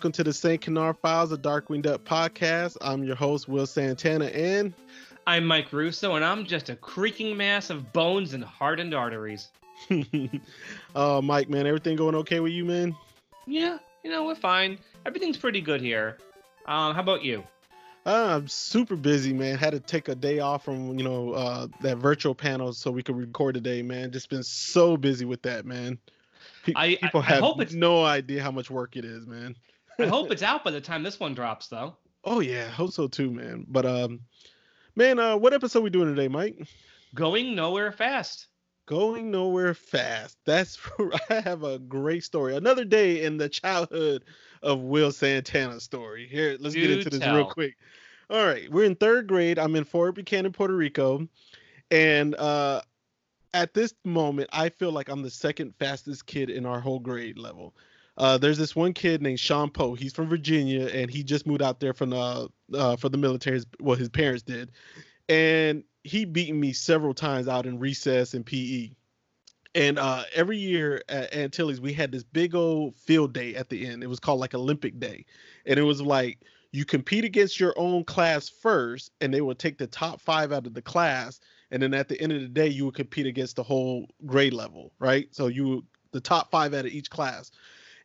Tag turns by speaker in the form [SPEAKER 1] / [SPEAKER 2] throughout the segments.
[SPEAKER 1] welcome to the St. Canard Files, a Darkwing Duck podcast. I'm your host, Will Santana, and
[SPEAKER 2] I'm Mike Russo, and I'm just a creaking mass of bones and hardened arteries.
[SPEAKER 1] uh, Mike, man, everything going okay with you, man?
[SPEAKER 2] Yeah, you know, we're fine. Everything's pretty good here. Um, how about you?
[SPEAKER 1] Uh, I'm super busy, man. Had to take a day off from you know uh, that virtual panel so we could record today, man. Just been so busy with that, man. Pe-
[SPEAKER 2] I-
[SPEAKER 1] people
[SPEAKER 2] I- I
[SPEAKER 1] have
[SPEAKER 2] hope it's-
[SPEAKER 1] no idea how much work it is, man.
[SPEAKER 2] I hope it's out by the time this one drops, though.
[SPEAKER 1] Oh yeah, hope so too, man. But um, man, uh, what episode we doing today, Mike?
[SPEAKER 2] Going nowhere fast.
[SPEAKER 1] Going nowhere fast. That's I have a great story. Another day in the childhood of Will Santana story. Here, let's get into this real
[SPEAKER 2] tell.
[SPEAKER 1] quick. All right, we're in third grade. I'm in Fort Buchanan, Puerto Rico, and uh, at this moment, I feel like I'm the second fastest kid in our whole grade level. Uh, there's this one kid named Sean Poe. He's from Virginia, and he just moved out there from the uh, for the military. Well, his parents did, and he beaten me several times out in recess and PE. And uh, every year at Antilles, we had this big old field day at the end. It was called like Olympic Day, and it was like you compete against your own class first, and they would take the top five out of the class, and then at the end of the day, you would compete against the whole grade level, right? So you the top five out of each class,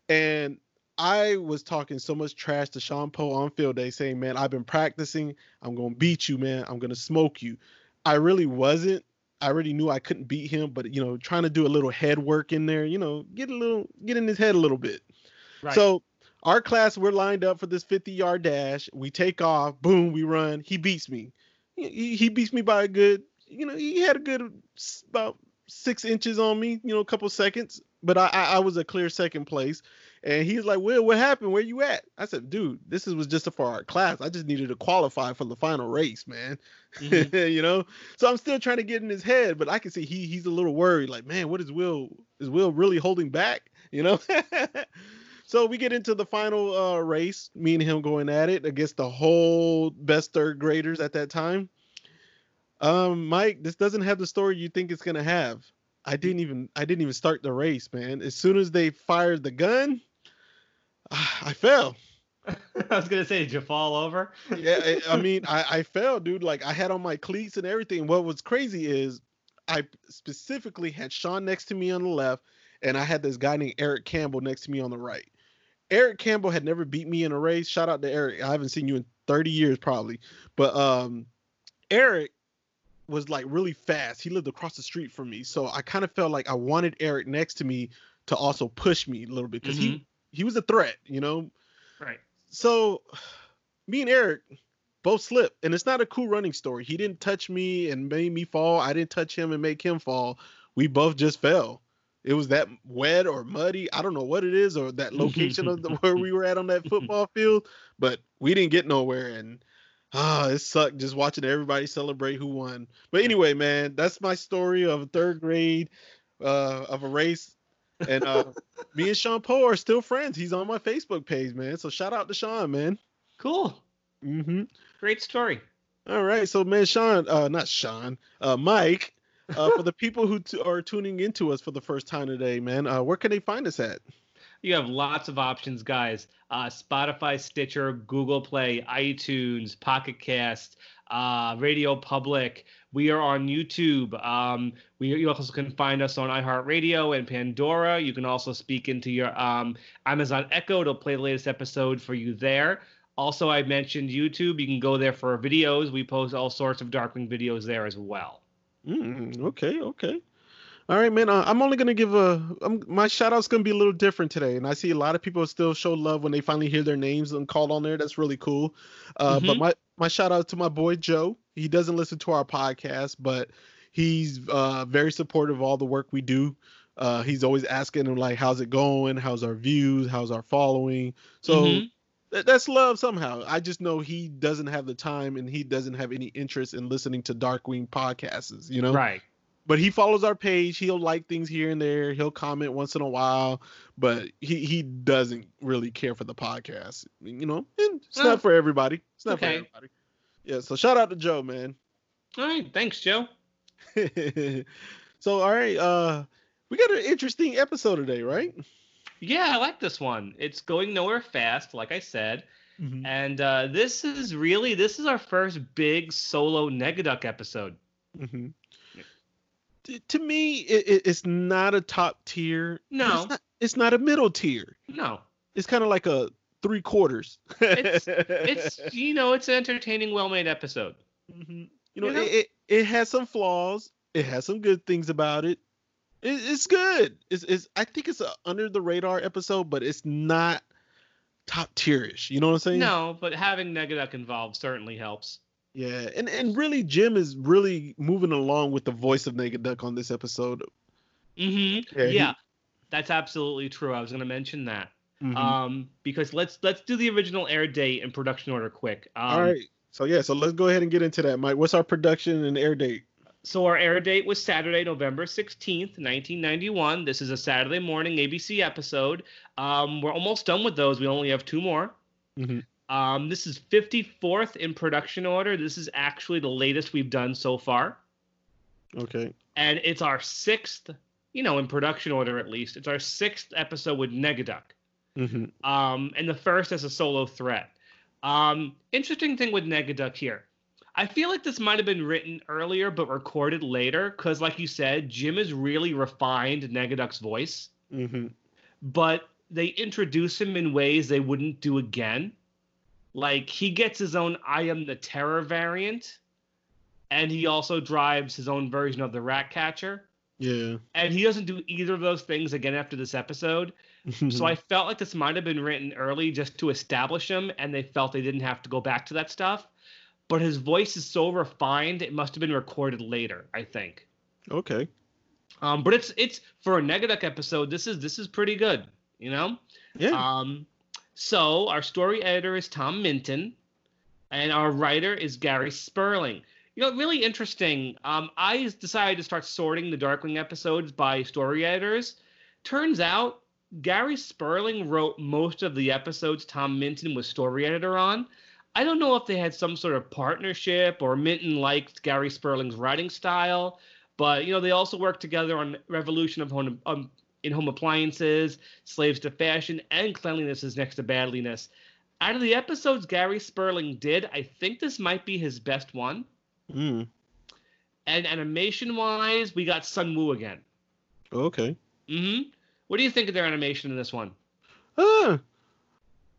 [SPEAKER 1] and I was talking so much trash to Sean Poe on field day, saying, "Man, I've been practicing. I'm gonna beat you, man. I'm gonna smoke you." I really wasn't. I already knew I couldn't beat him, but you know, trying to do a little head work in there, you know, get a little, get in his head a little bit.
[SPEAKER 2] Right.
[SPEAKER 1] So our class, we're lined up for this 50 yard dash. We take off, boom, we run. He beats me. He, he- he beats me by a good, you know, he had a good about six inches on me, you know, a couple seconds. But I, I, I was a clear second place. And he's like, Will, what happened? Where you at? I said, dude, this is, was just a for our class. I just needed to qualify for the final race, man.
[SPEAKER 2] Mhm.
[SPEAKER 1] you know? So I'm still trying to get in his head, but I can see he he's a little worried, like, man, what is Will is Will really holding back? You know? so we get into the final uh race, me and him going at it against the whole best third graders at that time. Um, Mike, this doesn't have the story you think it's gonna have. I didn't even I didn't even start the race, man. As soon as they fired the gun, I fell.
[SPEAKER 2] I was gonna say, did you fall over?
[SPEAKER 1] yeah, I, I mean, I, I fell, dude. Like I had on my cleats and everything. What was crazy is I specifically had Sean next to me on the left, and I had this guy named Eric Campbell next to me on the right. Eric Campbell had never beat me in a race. Shout out to Eric. I haven't seen you in 30 years probably. But um Eric was like really fast. He lived across the street from me. So I kind of felt like I wanted Eric next to me to also push me a little bit because he mm-hmm. he was a threat, you know
[SPEAKER 2] Right.
[SPEAKER 1] so me and Eric both slipped, and it's not a cool running story. He didn't touch me and made me fall. I didn't touch him and make him fall. We both just fell. It was that wet or muddy. I don't know what it is, or that location of the, where we were at on that football field, but we didn't get nowhere. And ah, it sucked just watching everybody celebrate who won. But anyway, man, that's my story of third grade uh, of a race. And uh, me and Sean Poe are still friends. He's on my Facebook page, man. So shout out to Sean, man.
[SPEAKER 2] Cool.
[SPEAKER 1] Mm-hmm.
[SPEAKER 2] Great story.
[SPEAKER 1] All right, so man, Sean, uh, not Sean, uh, Mike. Uh, for the people who t- are tuning into us for the first time today, man, uh, where can they find us at?
[SPEAKER 2] You have lots of options, guys. Uh, Spotify, Stitcher, Google Play, iTunes, Pocket Cast, uh, Radio Public. We are on YouTube. Um, we you also can find us on iHeartRadio and Pandora. You can also speak into your um, Amazon Echo to play the latest episode for you there. Also, I mentioned YouTube. You can go there for videos. We post all sorts of Darkwing videos there as well.
[SPEAKER 1] Mm, okay, okay. All right, man. Uh, I'm only gonna give a um, my shout out's gonna be a little different today, and I see a lot of people still show love when they finally hear their names and called on there. That's really cool. Uh, But
[SPEAKER 2] Mhm.
[SPEAKER 1] my my shout out to my boy Joe. He doesn't listen to our podcast, but he's uh, very supportive of all the work we do. Uh, he's always asking him like, "How's it going? How's our views? How's our following?" So
[SPEAKER 2] Mhm.
[SPEAKER 1] th- that's love somehow. I just know he doesn't have the time and he doesn't have any interest in listening to Darkwing podcasts. You know,
[SPEAKER 2] Right.
[SPEAKER 1] But he follows our page. He'll like things here and there. He'll comment once in a while, but he he doesn't really care for the podcast. You know, and it's not for everybody. It's not for everybody. Yeah. So shout out to Joe, man.
[SPEAKER 2] All right. Thanks, Joe.
[SPEAKER 1] so all right, uh, we got an interesting episode today, right?
[SPEAKER 2] Yeah, I like this one. It's going nowhere fast, like I said.
[SPEAKER 1] Mhm.
[SPEAKER 2] And uh, this is really this is our first big solo Negaduck episode.
[SPEAKER 1] Mhm. To me, it, it- it's not a top tier.
[SPEAKER 2] No.
[SPEAKER 1] it's not, it's not a middle tier.
[SPEAKER 2] No,
[SPEAKER 1] It's kind of like a three quarters.
[SPEAKER 2] It's- it's you know it's an entertaining, well-made episode.
[SPEAKER 1] Mhm. You know,
[SPEAKER 2] You know?
[SPEAKER 1] It, it it has some flaws. It has some good things about it. it it's good. It's, it's I think it's a under the radar episode, but it's not top tierish. You know what I'm saying?
[SPEAKER 2] No, but having Negaduck involved certainly helps.
[SPEAKER 1] Yeah, and and really, Jim is really moving along with the voice of Negaduck on this episode.
[SPEAKER 2] Mm-hmm.
[SPEAKER 1] Yeah,
[SPEAKER 2] Yeah,
[SPEAKER 1] he-
[SPEAKER 2] that's absolutely true. I was going to mention that.
[SPEAKER 1] Mhm.
[SPEAKER 2] Um, because let's let's do the original air date and production order quick. Um,
[SPEAKER 1] All right. So yeah, so let's go ahead and get into that, Mike. What's our production and air date?
[SPEAKER 2] So our air date was Saturday, November 16th, 1991. This is a Saturday morning ABC episode. Um, we're almost done with those. We only have two more.
[SPEAKER 1] Mhm.
[SPEAKER 2] Um, this is 54th in production order. This is actually the latest we've done so far.
[SPEAKER 1] Okay.
[SPEAKER 2] And it's our sixth, you know, in production order at least. It's our sixth episode with Negaduck.
[SPEAKER 1] hmm
[SPEAKER 2] um, and the first as a solo threat. Um, interesting thing with Negaduck here. I feel like this might have been written earlier but recorded later because, like you said, Jim has really refined Negaduck's voice,
[SPEAKER 1] hmm
[SPEAKER 2] but they introduce him in ways they wouldn't do again. Like he gets his own I am the terror variant, and he also drives his own version of the rat catcher.
[SPEAKER 1] Yeah.
[SPEAKER 2] And he doesn't do either of those things again after this episode. So I felt like this might have been written early just to establish him, and they felt they didn't have to go back to that stuff. But his voice is so refined, it must have been recorded later, I think.
[SPEAKER 1] okay.
[SPEAKER 2] Um, but it's it's for a Negaduck episode. This is this is pretty good, you know.
[SPEAKER 1] Yeah.
[SPEAKER 2] Um, so our story editor is Tom Minton, and our writer is Gary Sperling. You know, really interesting. Um, I decided to start sorting the Darkwing episodes by story editors. Turns out Gary Sperling wrote most of the episodes Tom Minton was story editor on. I don't know if they had some sort of partnership or Minton liked Gary Sperling's writing style, but you know they also worked together on Revolution of Home um, in Home Appliances, Slaves to Fashion, and Cleanliness is Next to Badliness. Out of the episodes Gary Sperling did, I think this might be his best one.
[SPEAKER 1] Mm.
[SPEAKER 2] And animation wise, we got Sun Woo again.
[SPEAKER 1] Okay.
[SPEAKER 2] hmm What do you think of their animation in this one?
[SPEAKER 1] Uh,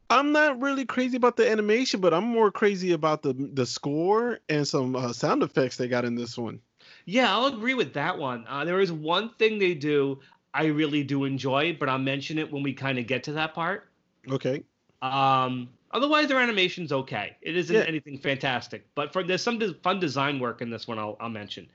[SPEAKER 1] I'm not really crazy about the animation, but I'm more crazy about the the score and some uh, sound effects they got in this one.
[SPEAKER 2] Yeah, I'll agree with that one. Uh, there is one thing they do I really do enjoy, but I'll mention it when we kind of get to that part.
[SPEAKER 1] Okay.
[SPEAKER 2] Um, otherwise, their animation's okay. It isn't
[SPEAKER 1] Yeah.
[SPEAKER 2] anything fantastic, but for there's some des- fun design work in this one. I'll, I'll mention.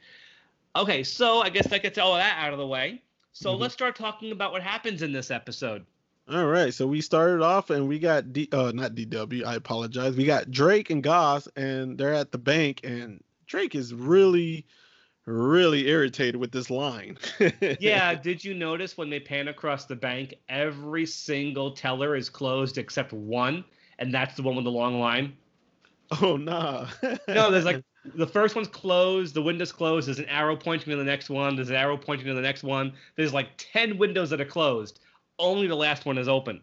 [SPEAKER 2] Okay, so I guess that gets all of that out of the way. So
[SPEAKER 1] Mhm.
[SPEAKER 2] let's start talking about what happens in this episode.
[SPEAKER 1] All right. So we started off and we got D uh not DW, I apologize. We got Drake and Goss and they're at the bank and Drake is really really irritated with this line.
[SPEAKER 2] Yeah, did you notice when they pan across the bank, every single teller is closed except one, and that's the one with the long line?
[SPEAKER 1] oh nah.
[SPEAKER 2] No, there's like the first one's closed, the window's closed, there's an arrow pointing to the next one, there's an arrow pointing to the next one. There's like 10 windows that are closed. Only the last one is open.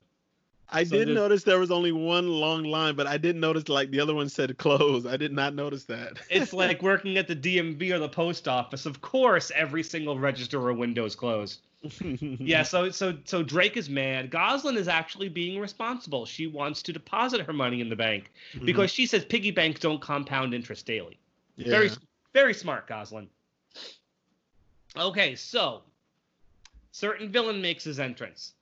[SPEAKER 1] I
[SPEAKER 2] So
[SPEAKER 1] did notice there was only one long line, but I didn't notice like the other one said close. I did not notice that.
[SPEAKER 2] It's like working at the DMV or the post office. Of course, every single register or window is closed. Yeah, so so so Drake is mad. Gosalyn is actually being responsible. She wants to deposit her money in the bank
[SPEAKER 1] Mhm.
[SPEAKER 2] because she says piggy banks don't compound interest daily.
[SPEAKER 1] Yeah.
[SPEAKER 2] Very very smart, Gosalyn. Okay, so certain villain makes his entrance.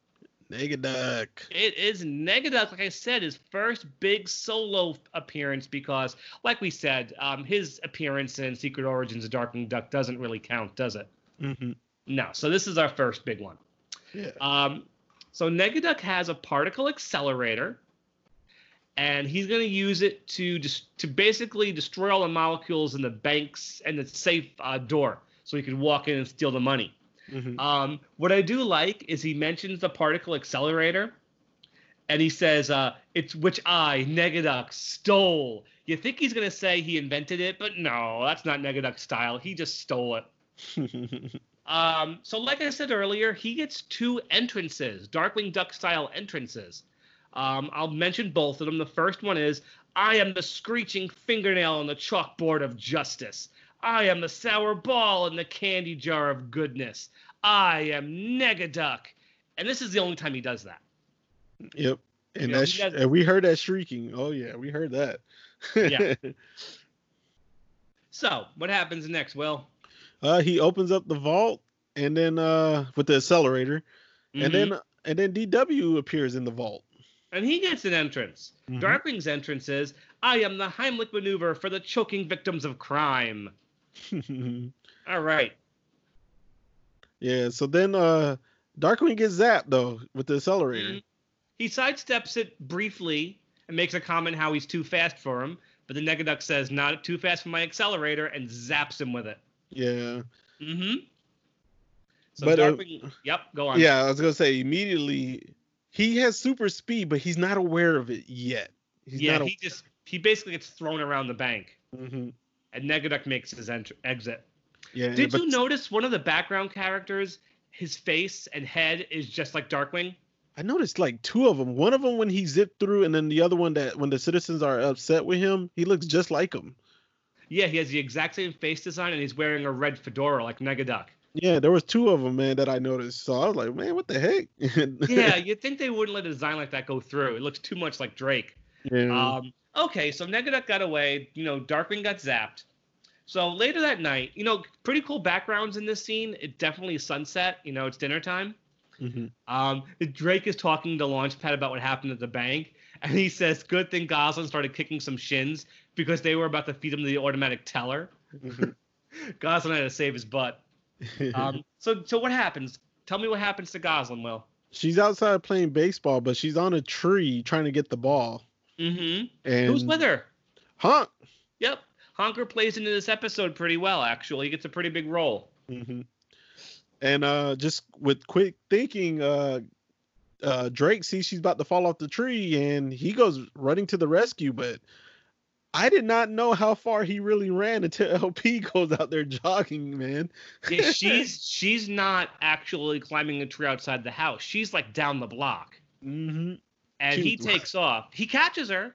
[SPEAKER 1] Negaduck.
[SPEAKER 2] It is Negaduck, like I said, his first big solo appearance because, like we said, um, his appearance in Secret Origins of Darkwing Duck doesn't really count, does it?
[SPEAKER 1] hmm
[SPEAKER 2] No. So this is our first big one.
[SPEAKER 1] Yeah.
[SPEAKER 2] Um, so Negaduck has a particle accelerator, and he's going to use it to just to basically destroy all the molecules in the banks and the safe uh, door, so he can walk in and steal the money.
[SPEAKER 1] Hmm
[SPEAKER 2] Um, what I do like is he mentions the particle accelerator, and he says, uh, "It's which I Negaduck stole." You think he's going to say he invented it, but no, that's not Negaduck style. He just stole it. Um, so, like I said earlier, he gets two entrances, Darkwing Duck style entrances. Um, I'll mention both of them. The first one is I am the screeching fingernail on the chalkboard of justice. I am the sour ball in the candy jar of goodness. I am Negaduck. And this is the only time he does that.
[SPEAKER 1] Yep. And
[SPEAKER 2] You know,
[SPEAKER 1] that's
[SPEAKER 2] he
[SPEAKER 1] and we heard that shrieking. Oh yeah, we heard that.
[SPEAKER 2] Yeah. So, what happens next? Well,
[SPEAKER 1] uh, he opens up the vault and then uh with the accelerator,
[SPEAKER 2] mhm.
[SPEAKER 1] and then and then DW appears in the vault.
[SPEAKER 2] and he gets an entrance.
[SPEAKER 1] Mhm.
[SPEAKER 2] Darkwing's entrance is I am the Heimlich maneuver for the choking victims of crime. All right.
[SPEAKER 1] yeah. So then uh Darkwing gets zapped though with the accelerator.
[SPEAKER 2] Mhm. He sidesteps it briefly and makes a comment how he's too fast for him, but the Negaduck says, "Not too fast for my accelerator," and zaps him with it.
[SPEAKER 1] Yeah.
[SPEAKER 2] Mm-hmm. So
[SPEAKER 1] But, uh,
[SPEAKER 2] Darkwing, yep, go on.
[SPEAKER 1] Yeah, I was gonna say immediately he has super speed, but he's not aware of it yet. He's
[SPEAKER 2] yeah,
[SPEAKER 1] not
[SPEAKER 2] he just he basically gets thrown around the bank,
[SPEAKER 1] Mhm.
[SPEAKER 2] And Negaduck makes his ent- exit.
[SPEAKER 1] Yeah.
[SPEAKER 2] Did
[SPEAKER 1] but
[SPEAKER 2] you notice one of the background characters? His face and head is just like Darkwing.
[SPEAKER 1] I noticed like two of them. One of them when he zipped through, and then the other one that when the citizens are upset with him, he looks just like him.
[SPEAKER 2] Yeah, he has the exact same face design, and he's wearing a red fedora like Negaduck.
[SPEAKER 1] Yeah, there was two of them, man, that I noticed. So I was like, man, what the heck?
[SPEAKER 2] Yeah, you'd think they wouldn't let a design like that go through. It looks too much like Drake.
[SPEAKER 1] yeah.
[SPEAKER 2] Um, okay, so Negaduck got away. You know, Darkwing got zapped. So later that night, you know, pretty cool backgrounds in this scene. It definitely sunset. You know, it's dinner time.
[SPEAKER 1] Mhm.
[SPEAKER 2] Um, Drake is talking to Launchpad about what happened at the bank, and he says, "Good thing Gosalyn started kicking some shins because they were about to feed him the automatic teller."
[SPEAKER 1] Mhm.
[SPEAKER 2] Gosalyn had to save his butt. Um, so, so what happens? Tell me what happens to Gosalyn, Will.
[SPEAKER 1] she's outside playing baseball, but she's on a tree trying to get the ball.
[SPEAKER 2] Mm-hmm.
[SPEAKER 1] And
[SPEAKER 2] Who's with her?
[SPEAKER 1] Honk.
[SPEAKER 2] Yep. Honker plays into this episode pretty well, actually. He gets a pretty big role.
[SPEAKER 1] hmm And uh, just with quick thinking, uh, uh, Drake sees she's about to fall off the tree, and he goes running to the rescue. But I did not know how far he really ran until LP goes out there jogging, man.
[SPEAKER 2] Yeah, she's she's not actually climbing a tree outside the house. She's like down the block.
[SPEAKER 1] hmm
[SPEAKER 2] And he takes off. He catches her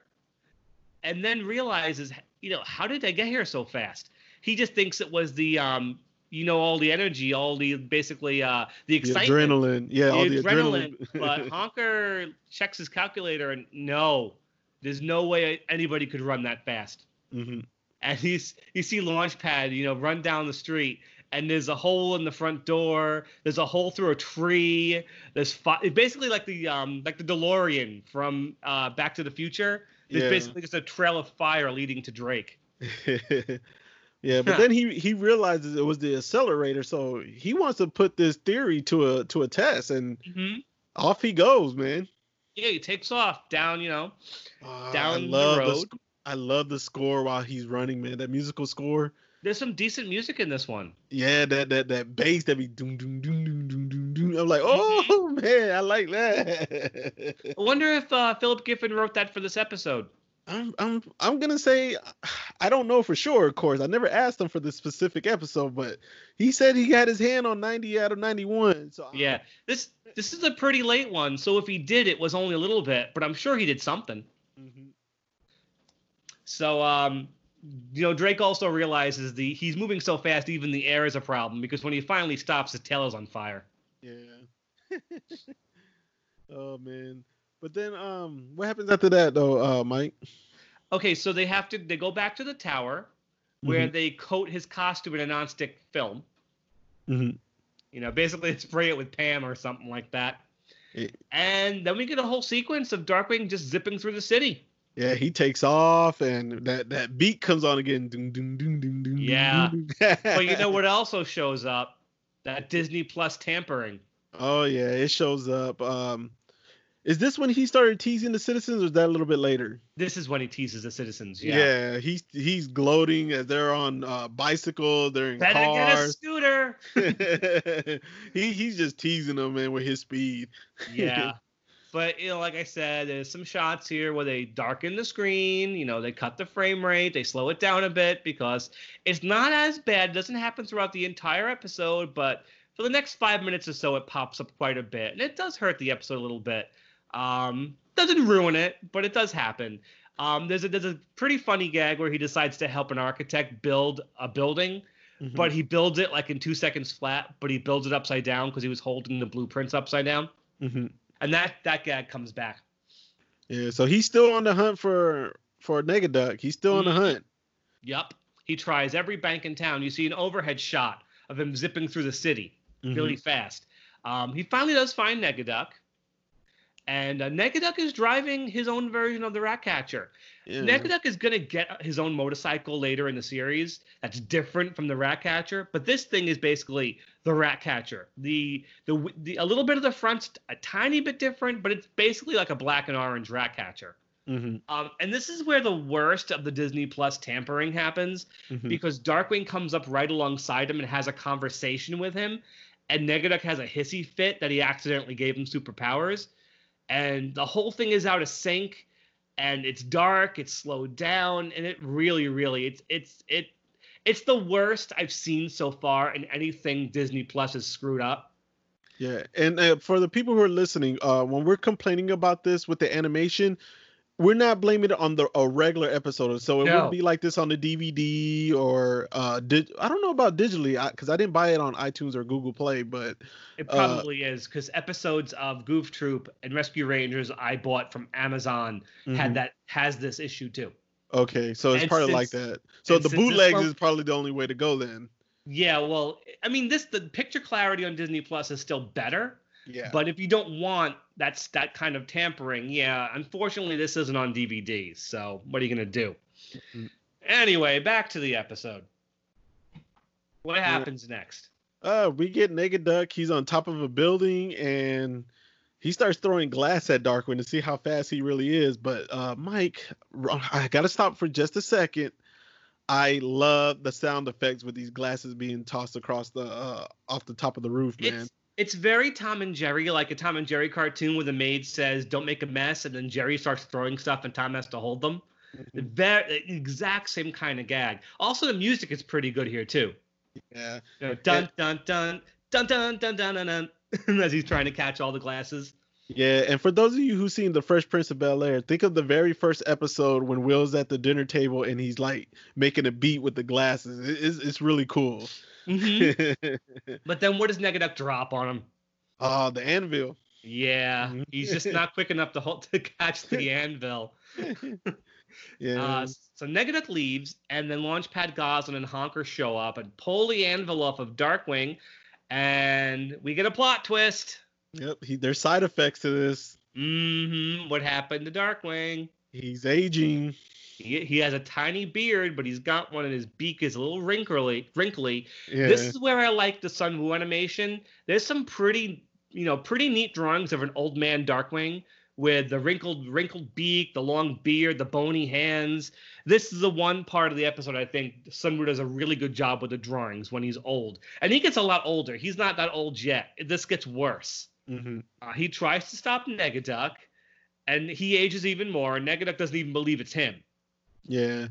[SPEAKER 2] and then realizes, you know, how did I get here so fast? He just thinks it was the um you know, all the energy, all the basically uh the
[SPEAKER 1] The
[SPEAKER 2] excitement.
[SPEAKER 1] adrenaline, yeah, all the
[SPEAKER 2] adrenaline.
[SPEAKER 1] adrenaline.
[SPEAKER 2] but Honker checks his calculator and no, there's no way anybody could run that fast.
[SPEAKER 1] hmm
[SPEAKER 2] And he's you see Launchpad, you know, run down the street, and there's a hole in the front door. There's a hole through a tree. There's fi- basically like the um like the DeLorean from uh Back to the Future. There's
[SPEAKER 1] Yeah.
[SPEAKER 2] basically just a trail of fire leading to Drake.
[SPEAKER 1] yeah, but then he he realizes it was the accelerator, so he wants to put this theory to a to a test, and
[SPEAKER 2] Mm-hmm.
[SPEAKER 1] off he goes, man.
[SPEAKER 2] Yeah, he takes off down, you know.
[SPEAKER 1] Ah,
[SPEAKER 2] Down
[SPEAKER 1] I
[SPEAKER 2] the
[SPEAKER 1] love
[SPEAKER 2] road.
[SPEAKER 1] sc- I love the score while he's running, man. That musical score.
[SPEAKER 2] There's some decent music in this one.
[SPEAKER 1] Yeah, that that that bass that be doom doom doom doom doom doom doom. I'm like, oh man, I like that.
[SPEAKER 2] I wonder if uh, Philip Giffin wrote that for this episode.
[SPEAKER 1] I'm I'm I'm gonna say I don't know for sure, of course. I never asked him for this specific episode, but he said he got his hand on 90 out of 91. So
[SPEAKER 2] Yeah, this this is a pretty late one, so if he did, it was only a little bit, but I'm sure he did something.
[SPEAKER 1] Mhm.
[SPEAKER 2] So, um, you know, Drake also realizes the he's moving so fast, even the air is a problem because when he finally stops, his tail is on fire.
[SPEAKER 1] Yeah. oh man. But then um what happens after that though, uh Mike?
[SPEAKER 2] Okay, so they have to they go back to the tower where they coat his costume in a nonstick film.
[SPEAKER 1] Mm-hmm.
[SPEAKER 2] You know, basically spray it with Pam or something like that.
[SPEAKER 1] Yeah.
[SPEAKER 2] And then we get a whole sequence of Darkwing just zipping through the city.
[SPEAKER 1] Yeah, he takes off and that that beat comes on again. Doom, doom, doom, doom, doom,
[SPEAKER 2] Yeah.
[SPEAKER 1] doom, doom.
[SPEAKER 2] But you know what also shows up? That Disney Plus tampering.
[SPEAKER 1] Oh yeah, it shows up. Um is this when he started teasing the citizens or is that a little bit later?
[SPEAKER 2] This is when he teases the citizens.
[SPEAKER 1] Yeah,
[SPEAKER 2] Yeah.
[SPEAKER 1] he's he's gloating as they're on uh bicycles, they're in
[SPEAKER 2] Better get a scooter.
[SPEAKER 1] he he's just teasing them man with his speed.
[SPEAKER 2] yeah. But you know, like I said, there's some shots here where they darken the screen. You know, they cut the frame rate, they slow it down a bit because it's not as bad. It doesn't happen throughout the entire episode, but for the next five minutes or so, it pops up quite a bit, and it does hurt the episode a little bit. Um, doesn't ruin it, but it does happen. Um, there's a there's a pretty funny gag where he decides to help an architect build a building, mm-hmm. but he builds it like in two seconds flat, but he builds it upside down because he was holding the blueprints upside down,
[SPEAKER 1] mm-hmm.
[SPEAKER 2] And that that gag comes back.
[SPEAKER 1] Yeah, so he's still on the hunt for for Negaduck. He's still on the mm-hmm. hunt.
[SPEAKER 2] Yep, he tries every bank in town. You see an overhead shot of him zipping through the city mm-hmm. really fast. Um, he finally does find Negaduck and uh, Negaduck is driving his own version of the Ratcatcher. Yeah. Negaduck is gonna get his own motorcycle later in the series. That's different from the Ratcatcher, but this thing is basically the Ratcatcher. The, the the a little bit of the front's a tiny bit different, but it's basically like a black and orange Ratcatcher.
[SPEAKER 1] Mm-hmm.
[SPEAKER 2] Um, and this is where the worst of the Disney Plus tampering happens mm-hmm. because Darkwing comes up right alongside him and has a conversation with him, and Negaduck has a hissy fit that he accidentally gave him superpowers and the whole thing is out of sync and it's dark it's slowed down and it really really it's it's it it's the worst i've seen so far in anything disney plus has screwed up.
[SPEAKER 1] Yeah and uh, for the people who are listening uh when we're complaining about this with the animation we're not blaming it on the a regular episode, so it no. wouldn't be like this on the DVD or uh, did I don't know about digitally because I, I, didn't buy it on iTunes or Google Play, but
[SPEAKER 2] it uh, probably uh, is because episodes of Goof Troop and Rescue Rangers I bought from Amazon mm-hmm. had that has this issue too.
[SPEAKER 1] Okay, so it's and probably since, like that. So the bootlegs is probably the only way to go then.
[SPEAKER 2] Yeah, well, I mean, this the picture clarity on Disney Plus is still better
[SPEAKER 1] yeah.
[SPEAKER 2] But if you don't want that's that kind of tampering, yeah, unfortunately this isn't on DVD. So what are you gonna do? Mm-hmm. Anyway, back to the episode. What happens yeah. next?
[SPEAKER 1] Uh, we get Negaduck. He's on top of a building and he starts throwing glass at Darkwing to see how fast he really is. But uh, Mike, I gotta stop for just a second. I love the sound effects with these glasses being tossed across the uh, off the top of the roof, man.
[SPEAKER 2] It's, it's very Tom and Jerry, like a Tom and Jerry cartoon where the maid says, "Don't make a mess," and then Jerry starts throwing stuff, and Tom has to hold them. Mm-hmm. Very exact same kind of gag. Also, the music is pretty good here too.
[SPEAKER 1] Yeah.
[SPEAKER 2] You know, dun, dun dun dun dun dun dun dun dun as he's trying to catch all the glasses.
[SPEAKER 1] Yeah, and for those of you who've seen The Fresh Prince of Bel Air, think of the very first episode when Will's at the dinner table and he's like making a beat with the glasses. It's, it's really cool.
[SPEAKER 2] Mm-hmm. but then what does Negaduck drop on him?
[SPEAKER 1] Oh, the anvil.
[SPEAKER 2] Yeah, mm-hmm. he's just not quick enough to hold to catch the anvil.
[SPEAKER 1] yeah. Uh,
[SPEAKER 2] so Negaduck leaves, and then Launchpad Gosalyn and Honker show up and pull the anvil off of Darkwing, and we get a plot twist.
[SPEAKER 1] Yep, he, there's side effects to this.
[SPEAKER 2] Mm-hmm. What happened to Darkwing?
[SPEAKER 1] He's aging.
[SPEAKER 2] He, he has a tiny beard, but he's got one, and his beak is a little wrinkly. Wrinkly. Yeah. This is where I like the Sun Wu animation. There's some pretty, you know, pretty neat drawings of an old man Darkwing with the wrinkled, wrinkled beak, the long beard, the bony hands. This is the one part of the episode I think Sun Wu does a really good job with the drawings when he's old, and he gets a lot older. He's not that old yet. This gets worse.
[SPEAKER 1] Mm-hmm.
[SPEAKER 2] Uh, he tries to stop Negaduck, and he ages even more. And Negaduck doesn't even believe it's him.
[SPEAKER 1] Yeah.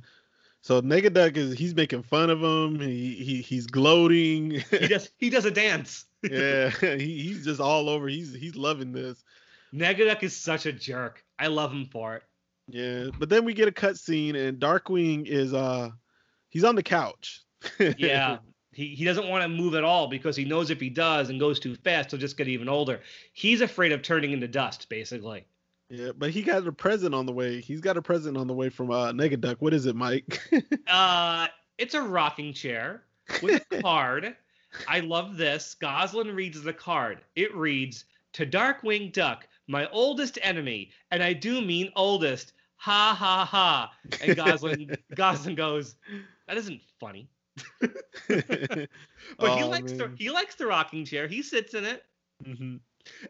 [SPEAKER 1] So Negaduck is he's making fun of him. He, he he's gloating.
[SPEAKER 2] he does he does a dance.
[SPEAKER 1] yeah, he, he's just all over. He's he's loving this.
[SPEAKER 2] Negaduck is such a jerk. I love him for it.
[SPEAKER 1] Yeah, but then we get a cutscene and Darkwing is uh he's on the couch.
[SPEAKER 2] yeah. He, he doesn't want to move at all because he knows if he does and goes too fast, he'll just get even older. He's afraid of turning into dust, basically.
[SPEAKER 1] Yeah, but he got a present on the way. He's got a present on the way from uh Negaduck. What is it, Mike?
[SPEAKER 2] uh it's a rocking chair with a card. I love this. Gosalyn reads the card. It reads, To Darkwing Duck, my oldest enemy, and I do mean oldest. Ha ha ha. And Gosalyn, Gosalyn goes, That isn't funny. but oh, he likes man. the he likes the rocking chair. He sits in it.
[SPEAKER 1] Mm-hmm.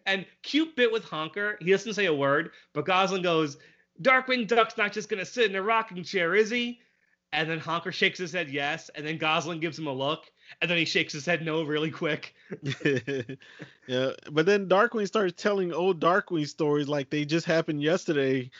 [SPEAKER 2] And cute bit with Honker, he doesn't say a word, but Gosalyn goes, Darkwing Duck's not just gonna sit in a rocking chair, is he? And then Honker shakes his head yes, and then Gosalyn gives him a look, and then he shakes his head no really quick.
[SPEAKER 1] yeah, but then Darkwing starts telling old Darkwing stories like they just happened yesterday.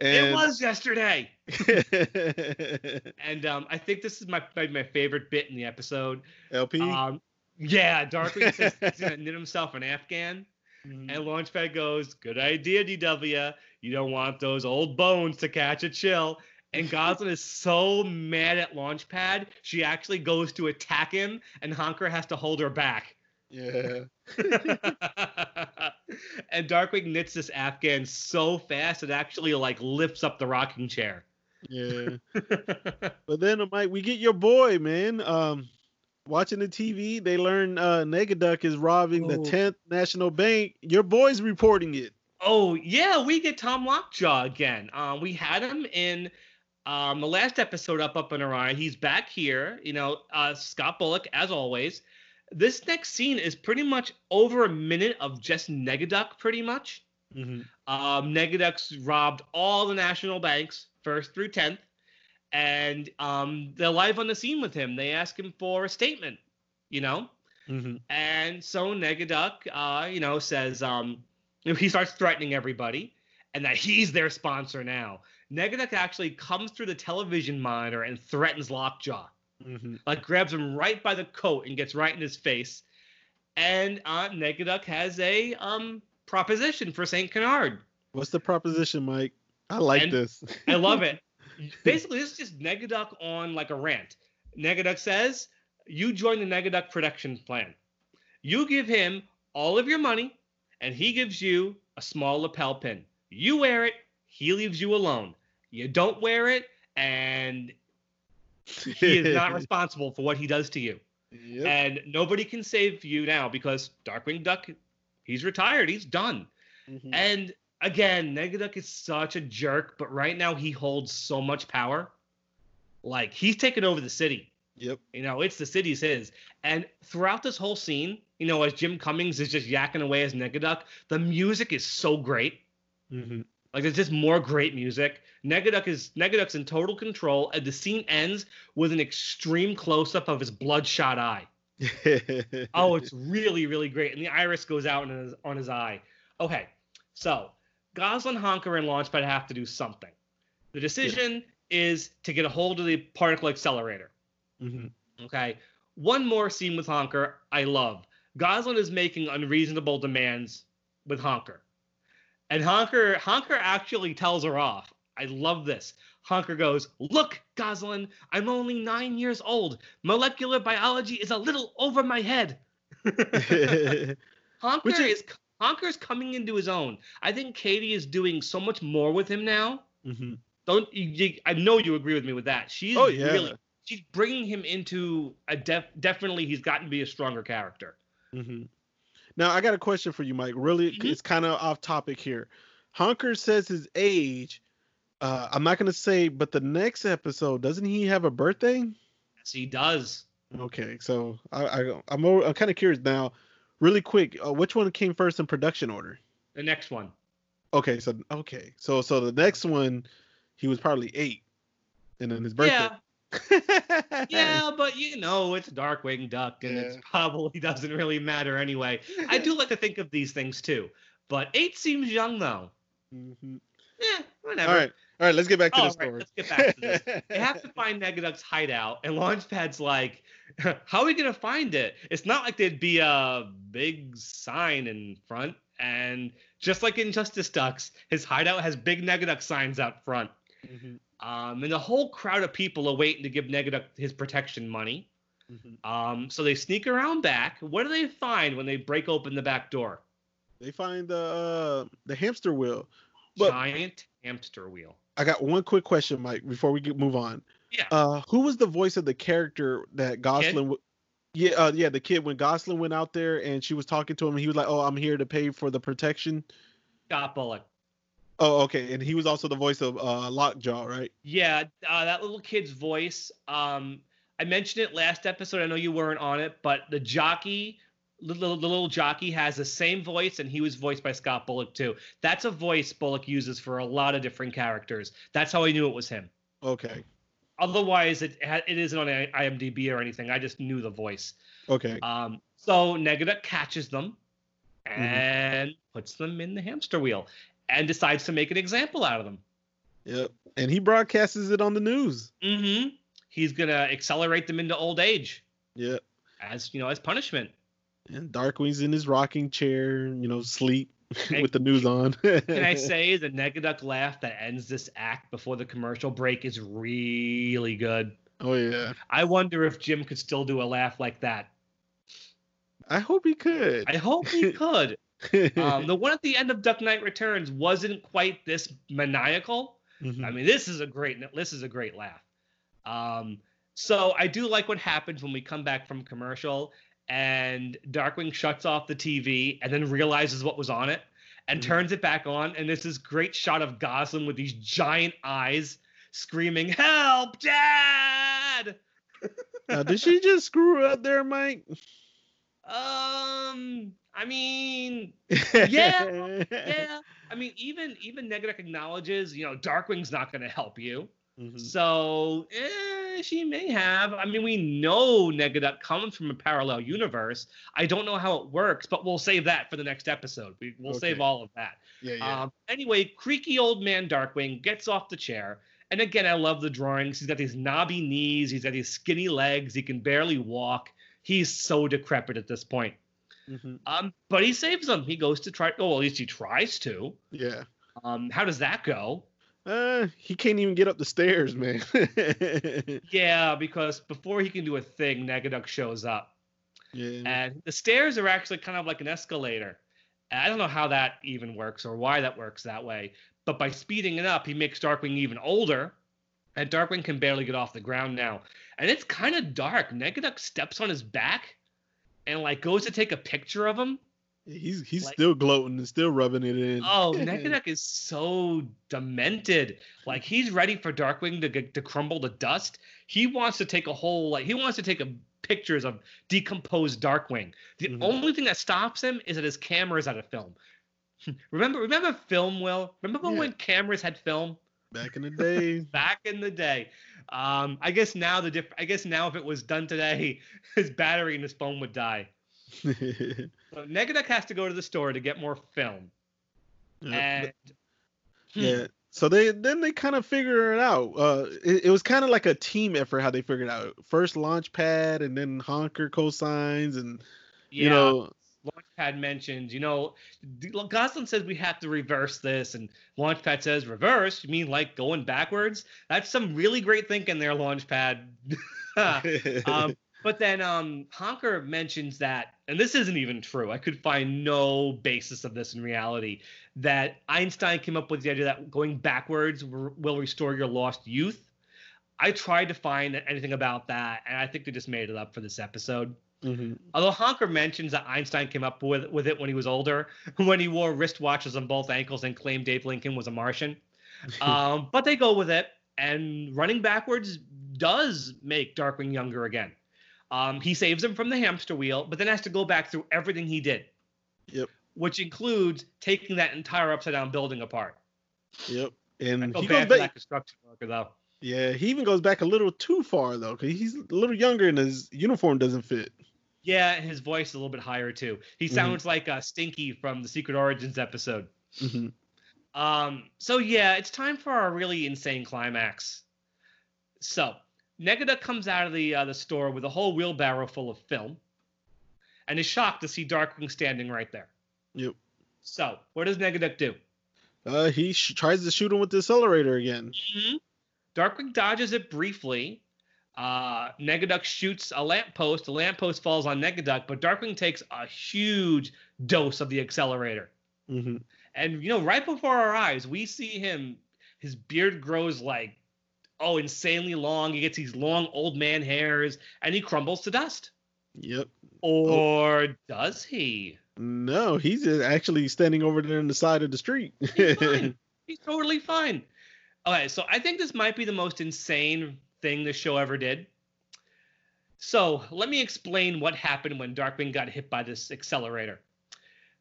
[SPEAKER 1] And...
[SPEAKER 2] It was yesterday. and um, I think this is my, my, my favorite bit in the episode.
[SPEAKER 1] LP.
[SPEAKER 2] Um, Yeah, Darkwing says he's gonna knit himself an Afghan,
[SPEAKER 1] Mhm.
[SPEAKER 2] and Launchpad goes, "Good idea, DW. You don't want those old bones to catch a chill." And Gosalyn is so mad at Launchpad, she actually goes to attack him, and Honker has to hold her back.
[SPEAKER 1] Yeah.
[SPEAKER 2] and Darkwing knits this Afghan so fast it actually like lifts up the rocking chair.
[SPEAKER 1] Yeah. But then, Mike, we get your boy, man. Um, watching the TV, they learn uh, Negaduck is robbing the
[SPEAKER 2] Oh.
[SPEAKER 1] 10th National Bank. Your boy's reporting it.
[SPEAKER 2] Oh yeah, we get Tom Lockjaw again. Um, we had him in um, the last episode up up and around. He's back here. You know, uh, Scott Bullock as always. This next scene is pretty much over a minute of just Negaduck, pretty much.
[SPEAKER 1] Mm-hmm.
[SPEAKER 2] Um, Negaduck's robbed all the national banks, first through tenth, and um, they're live on the scene with him. They ask him for a statement, you know.
[SPEAKER 1] Mm-hmm.
[SPEAKER 2] And so Negaduck, uh, you know, says um, he starts threatening everybody, and that he's their sponsor now. Negaduck actually comes through the television monitor and threatens Lockjaw,
[SPEAKER 1] Mm-hmm.
[SPEAKER 2] like grabs him right by the coat and gets right in his face. And uh, Negaduck has a um proposition for Saint Canard.
[SPEAKER 1] What's the proposition, Mike? I like
[SPEAKER 2] And-
[SPEAKER 1] this.
[SPEAKER 2] I love it. Basically, this is just Negaduck on like a rant. Negaduck says, You join the Negaduck production plan. You give him all of your money, and he gives you a small lapel pin. You wear it, he leaves you alone. You don't wear it, and he is not responsible for what he does to you.
[SPEAKER 1] Yep.
[SPEAKER 2] And nobody can save you now because Darkwing Duck, he's retired, he's done.
[SPEAKER 1] Mhm.
[SPEAKER 2] And again, Negaduck is such a jerk, but right now he holds so much power. Like he's taken over the city.
[SPEAKER 1] Yep.
[SPEAKER 2] You know, it's the city's his. And throughout this whole scene, you know, as Jim Cummings is just yakking away as Negaduck, the music is so great.
[SPEAKER 1] Mm-hmm.
[SPEAKER 2] Like there's just more great music. Negaduck is Negaduck's in total control, and the scene ends with an extreme close-up of his bloodshot eye. Oh, it's really, really great. And the iris goes out on his, on his eye. Okay, so Gosalyn, Honker, and Launchpad have to do something. The decision is to get a hold of the particle accelerator.
[SPEAKER 1] Mhm.
[SPEAKER 2] Okay, one more scene with Honker I love. Gosalyn is making unreasonable demands with Honker. And Honker Honker actually tells her off. I love this. Honker goes, Look, Gosalyn, I'm only nine years old. Molecular biology is a little over my head. Honker
[SPEAKER 1] Which
[SPEAKER 2] is
[SPEAKER 1] is-
[SPEAKER 2] Honker's coming into his own. I think Katie is doing so much more with him now.
[SPEAKER 1] Mhm.
[SPEAKER 2] Don't you, I know you agree with me with that. She's
[SPEAKER 1] Oh yeah.
[SPEAKER 2] really she's bringing him into a def, definitely he's gotten to be a stronger character.
[SPEAKER 1] hmm Now I got a question for you, Mike. Really,
[SPEAKER 2] Mhm.
[SPEAKER 1] it's kind of off topic here. Honker says his age. Uh, I'm not gonna say, but the next episode doesn't he have a birthday?
[SPEAKER 2] Yes, he does.
[SPEAKER 1] Okay, so I, I I'm I'm kind of curious now. Really quick, uh, which one came first in production order?
[SPEAKER 2] The next one.
[SPEAKER 1] Okay, so okay, so so the next one, he was probably eight, and then his birthday.
[SPEAKER 2] Yeah, yeah, but you know it's Darkwing Duck, and it
[SPEAKER 1] Yeah.
[SPEAKER 2] probably doesn't really matter anyway. I do like to think of these things too, but eight seems young though.
[SPEAKER 1] Mm-hmm.
[SPEAKER 2] Eh, whatever.
[SPEAKER 1] All right, all right. Let's get back to
[SPEAKER 2] All
[SPEAKER 1] the
[SPEAKER 2] right,
[SPEAKER 1] story.
[SPEAKER 2] let's get back to this. They have to find Negaduck's hideout, and Launchpad's like, "How are we gonna find it? It's not like there'd be a big sign in front." And just like in Justice Ducks, his hideout has big Negaduck signs out front.
[SPEAKER 1] Mhm,
[SPEAKER 2] Um, and the whole crowd of people are waiting to give Negaduck his protection money.
[SPEAKER 1] mhm.
[SPEAKER 2] Um, so they sneak around back. What do they find when they break open the back door?
[SPEAKER 1] They find the uh, the hamster wheel. But-
[SPEAKER 2] Giant hamster wheel.
[SPEAKER 1] I got one quick question, Mike, before we get, move on.
[SPEAKER 2] Yeah.
[SPEAKER 1] Uh, who was the voice of the character that Gosalyn? W- yeah, uh, yeah, the kid when Gosalyn went out there and she was talking to him, he was like, "Oh, I'm here to pay for the protection."
[SPEAKER 2] Scott Bullock.
[SPEAKER 1] Oh, okay, and he was also the voice of uh, Lockjaw, right?
[SPEAKER 2] Yeah, uh, that little kid's voice. Um, I mentioned it last episode. I know you weren't on it, but the jockey, the little, jockey, has the same voice, and he was voiced by Scott Bullock too. That's a voice Bullock uses for a lot of different characters. That's how I knew it was him.
[SPEAKER 1] Okay,
[SPEAKER 2] Otherwise, it it isn't on IMDb or anything. I just knew the voice.
[SPEAKER 1] okay,
[SPEAKER 2] Um, so Negaduck catches them
[SPEAKER 1] Mm-hmm.
[SPEAKER 2] and puts them in the hamster wheel, and decides to make an example out of them.
[SPEAKER 1] yep. And he broadcasts it on the news.
[SPEAKER 2] Mm-hmm. He's gonna accelerate them into old age.
[SPEAKER 1] Yep.
[SPEAKER 2] as you know as punishment.
[SPEAKER 1] And Darkwing's in his rocking chair, you know, sleep
[SPEAKER 2] Hey,
[SPEAKER 1] with the news on.
[SPEAKER 2] Can I say the Negaduck laugh that ends this act before the commercial break is really good.
[SPEAKER 1] Oh yeah.
[SPEAKER 2] I wonder if Jim could still do a laugh like that.
[SPEAKER 1] I hope he could.
[SPEAKER 2] I hope he could. Um, the one at the end of Duck Knight Returns wasn't quite this maniacal.
[SPEAKER 1] Mhm.
[SPEAKER 2] I mean, this is a great this is a great laugh. Um, so I do like what happens when we come back from commercial and Darkwing shuts off the TV and then realizes what was on it and
[SPEAKER 1] Mhm.
[SPEAKER 2] turns it back on and there's this great shot of Gosalyn with these giant eyes screaming, "Help, Dad!"
[SPEAKER 1] now, did she just screw up there, Mike?
[SPEAKER 2] Um, I mean, Yeah. yeah. I mean, even even Negaduck acknowledges, you know, Darkwing's not going to help you.
[SPEAKER 1] Mhm.
[SPEAKER 2] So, eh, she may have. I mean, we know Negaduck comes from a parallel universe. I don't know how it works, but we'll save that for the next episode. We, we'll save all of that.
[SPEAKER 1] Yeah, yeah.
[SPEAKER 2] Um, anyway, creaky old man Darkwing gets off the chair. And again, I love the drawings. He's got these knobby knees. He's got these skinny legs. He can barely walk. He's so decrepit at this point.
[SPEAKER 1] Mhm.
[SPEAKER 2] Um, but he saves them. He goes to try. Oh, at least he tries to.
[SPEAKER 1] Yeah.
[SPEAKER 2] Um, how does that go?
[SPEAKER 1] Uh, he can't even get up the stairs, man.
[SPEAKER 2] Yeah, because before he can do a thing, Negaduck shows up,
[SPEAKER 1] yeah.
[SPEAKER 2] and the stairs are actually kind of like an escalator. And I don't know how that even works or why that works that way. But by speeding it up, he makes Darkwing even older, and Darkwing can barely get off the ground now. And it's kind of dark. Negaduck steps on his back, and like goes to take a picture of him.
[SPEAKER 1] He's he's
[SPEAKER 2] like-
[SPEAKER 1] still gloating and still rubbing it in.
[SPEAKER 2] Oh, Negaduck is so demented. Like he's ready for Darkwing to get to crumble to dust. He wants to take a whole like he wants to take a pictures of decomposed Darkwing. The
[SPEAKER 1] Mhm.
[SPEAKER 2] only thing that stops him is that his camera is out of film. remember, remember film, Will? Remember
[SPEAKER 1] Yeah.
[SPEAKER 2] when cameras had film
[SPEAKER 1] Back in the day.
[SPEAKER 2] back in the day? Um, I guess now the diff- I guess now if it was done today, his battery in his phone would die. So Negaduck has to go to the store to get more film.
[SPEAKER 1] Yeah,
[SPEAKER 2] And Hmm.
[SPEAKER 1] yeah. So they then they kind of figure it out. Uh, it, it was kind of like a team effort how they figured it out. First Launchpad, and then Honker cosigns, and
[SPEAKER 2] yeah,
[SPEAKER 1] you know,
[SPEAKER 2] Launchpad mentions, you know, Gosalyn says we have to reverse this, and Launchpad says, reverse? You mean like going backwards? That's some really great thinking there, Launchpad. um, but then um, Honker mentions that, and this isn't even true. I could find no basis of this in reality. That Einstein came up with the idea that going backwards will restore your lost youth. I tried to find anything about that, and I think they just made it up for this episode.
[SPEAKER 1] Mhm.
[SPEAKER 2] Although Honker mentions that Einstein came up with, with it when he was older, when he wore wristwatches on both ankles and claimed Abe Lincoln was a Martian. Um, but they go with it, and running backwards does make Darkwing younger again. Um, he saves him from the hamster wheel, but then has to go back through everything he did.
[SPEAKER 1] Yep.
[SPEAKER 2] Which includes taking that entire upside down building apart.
[SPEAKER 1] Yep.
[SPEAKER 2] I
[SPEAKER 1] And
[SPEAKER 2] feel
[SPEAKER 1] he goes
[SPEAKER 2] bad that
[SPEAKER 1] back.
[SPEAKER 2] construction worker though.
[SPEAKER 1] Yeah, he even goes back a little too far though, because he's a little younger and his uniform doesn't fit.
[SPEAKER 2] Yeah, and his voice is a little bit higher too. He
[SPEAKER 1] Mhm.
[SPEAKER 2] sounds like uh, Stinky from the Secret Origins episode.
[SPEAKER 1] Mhm.
[SPEAKER 2] Um, so yeah, it's time for our really insane climax. So Negaduck comes out of the uh, the store with a whole wheelbarrow full of film, and is shocked to see Darkwing standing right there.
[SPEAKER 1] Yep.
[SPEAKER 2] So what does Negaduck do?
[SPEAKER 1] Uh, he sh- tries to shoot him with the accelerator again.
[SPEAKER 2] Darkwing dodges it briefly. Uh, Negaduck shoots a lamppost. The lamppost falls on Negaduck, but Darkwing takes a huge dose of the accelerator.
[SPEAKER 1] hmm
[SPEAKER 2] And you know, right before our eyes, we see him. His beard grows like, oh, insanely long. He gets these long old man hairs, and he crumbles to dust.
[SPEAKER 1] Yep.
[SPEAKER 2] Or does he?
[SPEAKER 1] No, he's just actually standing over there on the side of the street.
[SPEAKER 2] He's fine. He's totally fine. Okay, so I think this might be the most insane thing the show ever did. So let me explain what happened when Darkwing got hit by this accelerator.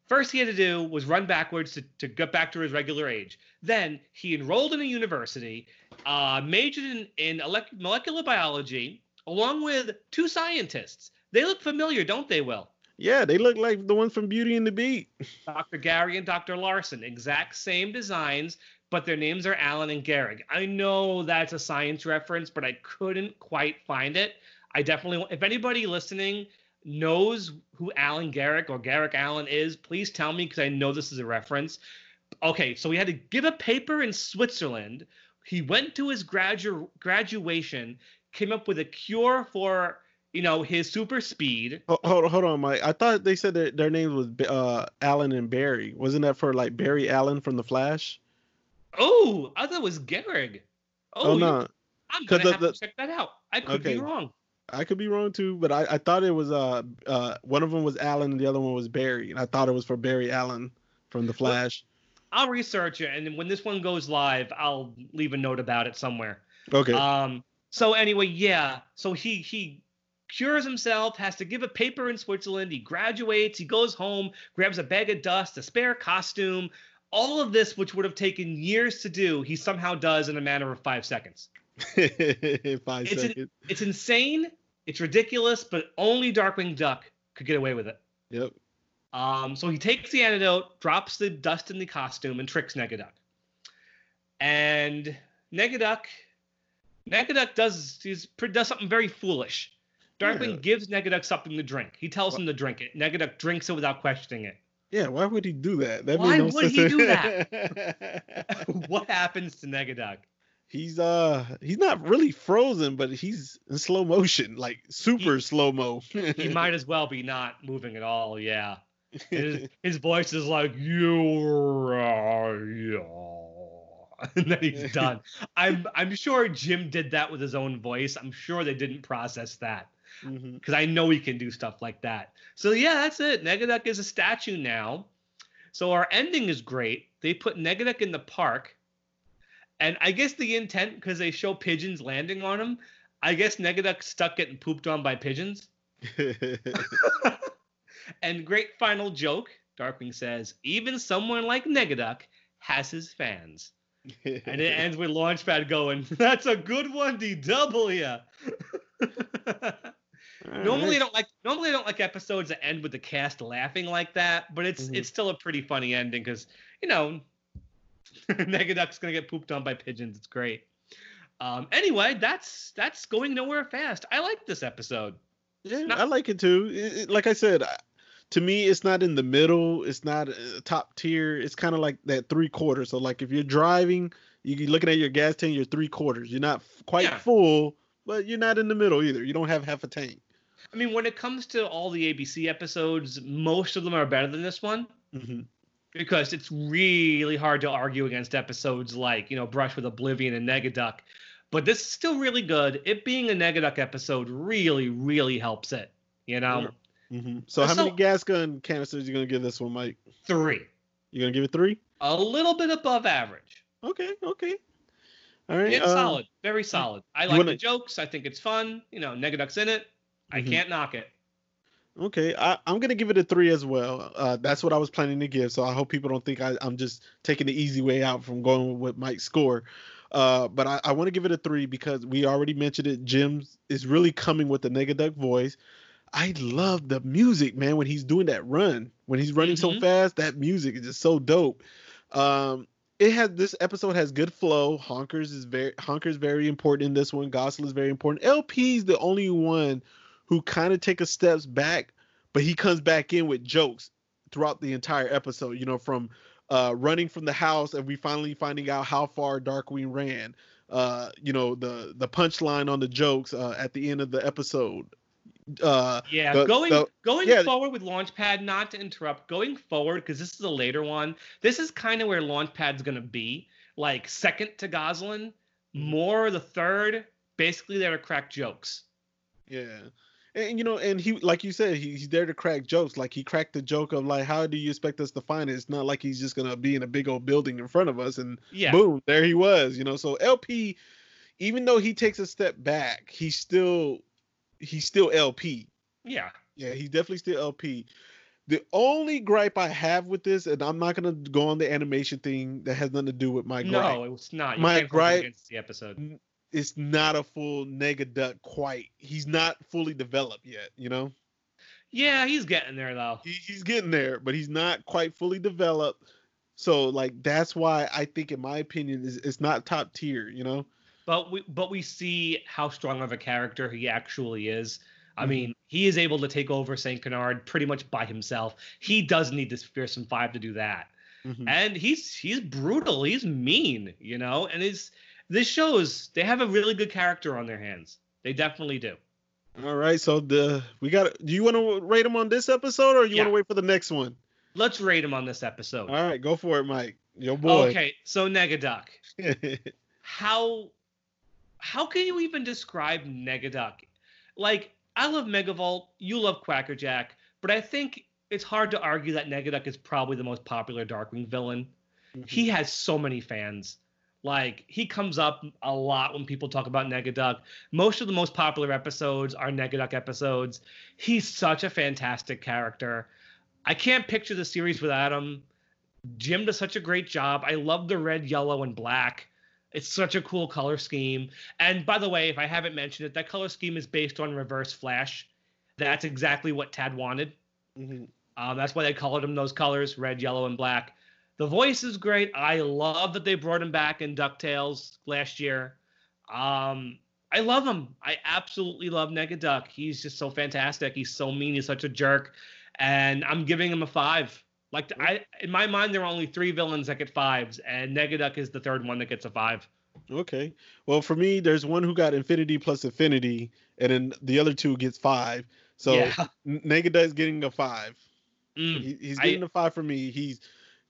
[SPEAKER 2] First, he had to do was run backwards to, to get back to his regular age. Then he enrolled in a university, uh, majored in, in molecular biology, along with two scientists. They look familiar, don't they, Will?
[SPEAKER 1] yeah, they look like the ones from Beauty and the Beet.
[SPEAKER 2] Dr. Gary and Dr. Larson, exact same designs, but their names are Alan and Garrick. I know that's a science reference, but I couldn't quite find it. I definitely, if anybody listening knows who Alan Garrick or Garrick Allen is, please tell me because I know this is a reference. Okay, so he had to give a paper in Switzerland. He went to his gradu- graduation, came up with a cure for you know his super speed.
[SPEAKER 1] Hold, hold, hold on, Mike. I thought they said that their names was uh, Allen and Barry. Wasn't that for like Barry Allen from The Flash?
[SPEAKER 2] Oh, I thought it was Garrick.
[SPEAKER 1] Oh,
[SPEAKER 2] Oh,
[SPEAKER 1] no,
[SPEAKER 2] I'm gonna have
[SPEAKER 1] the-
[SPEAKER 2] to check that out. I could
[SPEAKER 1] Okay.
[SPEAKER 2] be wrong.
[SPEAKER 1] I could be wrong too, but I, I thought it was uh uh one of them was Allen and the other one was Barry, and I thought it was for Barry Allen from The Flash.
[SPEAKER 2] I'll research it, and when this one goes live, I'll leave a note about it somewhere.
[SPEAKER 1] Okay.
[SPEAKER 2] Um. So anyway, yeah. So he he cures himself, has to give a paper in Switzerland. He graduates. He goes home, grabs a bag of dust, a spare costume. All of this, which would have taken years to do, he somehow does in a matter of five seconds.
[SPEAKER 1] Five
[SPEAKER 2] it's an-
[SPEAKER 1] seconds.
[SPEAKER 2] It's insane. It's ridiculous, but only Darkwing Duck could get away with it.
[SPEAKER 1] Yep.
[SPEAKER 2] Um, so he takes the antidote, drops the dust in the costume, and tricks Negaduck. And Negaduck, Negaduck does he's, does something very foolish. Darkwing
[SPEAKER 1] Yeah.
[SPEAKER 2] gives Negaduck something to drink. He tells him to drink it. Negaduck drinks it without questioning it.
[SPEAKER 1] Yeah. Why would he do that? That
[SPEAKER 2] Why
[SPEAKER 1] no
[SPEAKER 2] would he do that? what happens to Negaduck?
[SPEAKER 1] He's uh he's not really frozen, but he's in slow motion, like super slow mo.
[SPEAKER 2] He might as well be not moving at all. Yeah. His, his voice is like you and then he's done. I'm I'm sure Jim did that with his own voice. I'm sure they didn't process that because I know he can do stuff like that. So yeah, that's it. Negaduck is a statue now. So our ending is great. They put Negaduck in the park, and I guess the intent because they show pigeons landing on him. I guess Negaduck stuck getting pooped on by pigeons. and great final joke. Darkwing says, even someone like Negaduck has his fans. And it ends with Launchpad going, that's a good one, DW. normally I don't like normally I don't like episodes that end with the cast laughing like that, but it's
[SPEAKER 1] Mhm.
[SPEAKER 2] it's still a pretty funny ending because you know Negaduck's gonna get pooped on by pigeons. It's great. Um, anyway, that's that's going nowhere fast. I like this episode.
[SPEAKER 1] Yeah,
[SPEAKER 2] Not-
[SPEAKER 1] I like it too. It- it- like I said, I- to me, it's not in the middle. It's not uh, top tier. It's kind of like that three quarters. So, like if you're driving, you're looking at your gas tank, you're three quarters. You're not f- quite
[SPEAKER 2] Yeah.
[SPEAKER 1] full, but you're not in the middle either. You don't have half a tank.
[SPEAKER 2] I mean, when it comes to all the ABC episodes, most of them are better than this one
[SPEAKER 1] hmm
[SPEAKER 2] because it's really hard to argue against episodes like, you know, Brush with Oblivion and Negaduck. But this is still really good. It being a Negaduck episode really, really helps it. You know,
[SPEAKER 1] hmm So, how
[SPEAKER 2] So-
[SPEAKER 1] many gas gun canisters are you gonna give this one, Mike?
[SPEAKER 2] three,
[SPEAKER 1] You're gonna give it three?
[SPEAKER 2] a little bit above average.
[SPEAKER 1] Okay, okay. All right.
[SPEAKER 2] It's
[SPEAKER 1] uh,
[SPEAKER 2] solid, very solid. I like
[SPEAKER 1] wanna-
[SPEAKER 2] the jokes. I think it's fun. You know, Negaduck's in it. I
[SPEAKER 1] Mhm.
[SPEAKER 2] can't knock it.
[SPEAKER 1] Okay, I, I'm gonna give it a three as well. Uh, that's what I was planning to give. So I hope people don't think I, I'm just taking the easy way out from going with Mike's score. Uh, but I, I want to give it a three because we already mentioned it. Jim is really coming with the Negaduck voice. I love the music, man. When he's doing that run, when he's running so
[SPEAKER 2] Mhm.
[SPEAKER 1] fast, that music is just so dope. Um, it has this episode has good flow. Honkers is very Honkers very important in this one. Gosalyn is very important. LP is the only one who kind of take a steps back, but he comes back in with jokes throughout the entire episode. You know, from uh, running from the house and we finally finding out how far Darkwing ran. Uh, you know, the the punchline on the jokes uh, at the end of the episode. Uh,
[SPEAKER 2] Yeah,
[SPEAKER 1] The-
[SPEAKER 2] going
[SPEAKER 1] the-
[SPEAKER 2] going
[SPEAKER 1] yeah.
[SPEAKER 2] forward with Launchpad, not to interrupt, going forward because this is a later one. This is kind of where Launchpad's gonna be, like second to Gosalyn,
[SPEAKER 1] Mm-hmm.
[SPEAKER 2] more the third. Basically, there to crack jokes.
[SPEAKER 1] Yeah. And you know, and he like you said, he, he's there to crack jokes. Like he cracked the joke of like, how do you expect us to find it? It's not like he's just gonna be in a big old building in front of us and
[SPEAKER 2] Yeah,
[SPEAKER 1] boom, there he was. You know, so LP, even though he takes a step back, he's still he's still LP.
[SPEAKER 2] yeah.
[SPEAKER 1] Yeah, he's definitely still LP. The only gripe I have with this, and I'm not gonna go on the animation thing that has nothing to do with my gripe.
[SPEAKER 2] No, it's not. You
[SPEAKER 1] My
[SPEAKER 2] can't
[SPEAKER 1] gripe-
[SPEAKER 2] against the episode.
[SPEAKER 1] It's not a full Negaduck quite. He's not fully developed yet, you know?
[SPEAKER 2] Yeah, he's getting there though.
[SPEAKER 1] he, he's getting there, but he's not quite fully developed. So like that's why I think, in my opinion, is it's not top tier. You know?
[SPEAKER 2] But we but we see how strong of a character he actually is. I mean, he is able to take over St. Canard pretty much by himself. He does need this fearsome five to do that.
[SPEAKER 1] Mhm.
[SPEAKER 2] And he's he's brutal. He's mean, you know. And it's this shows they have a really good character on their hands. They definitely do.
[SPEAKER 1] All right, so the we got. Do you want to rate them on this episode, or you
[SPEAKER 2] Yeah.
[SPEAKER 1] want to wait for the next one?
[SPEAKER 2] Let's rate them on this episode.
[SPEAKER 1] All right, go for it, Mike. Your boy.
[SPEAKER 2] Okay, so Negaduck. how how can you even describe Negaduck? Like, I love Megavolt, you love Quackerjack, but I think it's hard to argue that Negaduck is probably the most popular Darkwing villain. Mm-hmm. He has so many fans. Like, he comes up a lot when people talk about Negaduck. Most of the most popular episodes are Negaduck episodes. He's such a fantastic character. I can't picture the series without him. Jim does such a great job. I love the red, yellow, and black. It's such a cool color scheme. And by the way, if I haven't mentioned it, that color scheme is based on Reverse Flash. That's exactly what Tad wanted.
[SPEAKER 1] Mhm.
[SPEAKER 2] Um, that's why they colored him those colors red, yellow, and black. The voice is great. I love that they brought him back in DuckTales last year. Um, I love him. I absolutely love Negaduck. He's just so fantastic. He's so mean. He's such a jerk. And I'm giving him a five. Like I, in my mind, there are only three villains that get fives, and Negaduck is the third one that gets a five.
[SPEAKER 1] Okay. Well, for me, there's one who got infinity plus infinity, and then the other two gets five. So
[SPEAKER 2] yeah.
[SPEAKER 1] Negaduck's getting a five.
[SPEAKER 2] Mm.
[SPEAKER 1] He, he's getting a five for me. He's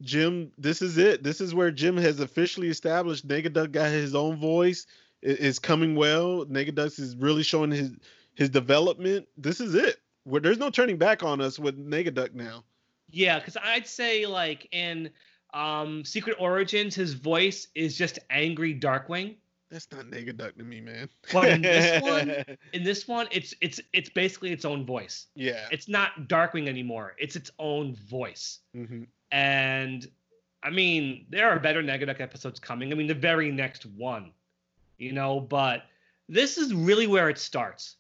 [SPEAKER 1] Jim. This is it. This is where Jim has officially established Negaduck got his own voice. i- Is coming well. Negaduck is really showing his his development. This is it. Where there's no turning back on us with Negaduck now.
[SPEAKER 2] Yeah, because I'd say like in um Secret Origins, his voice is just angry Darkwing.
[SPEAKER 1] That's not Negaduck to me, man.
[SPEAKER 2] But in this one- In this one, it's it's it's basically its own voice.
[SPEAKER 1] yeah.
[SPEAKER 2] It's not Darkwing anymore. It's its own voice.
[SPEAKER 1] hmm
[SPEAKER 2] And I mean, there are better Negaduck episodes coming. I mean, the very next one, you know, but this is really where it starts.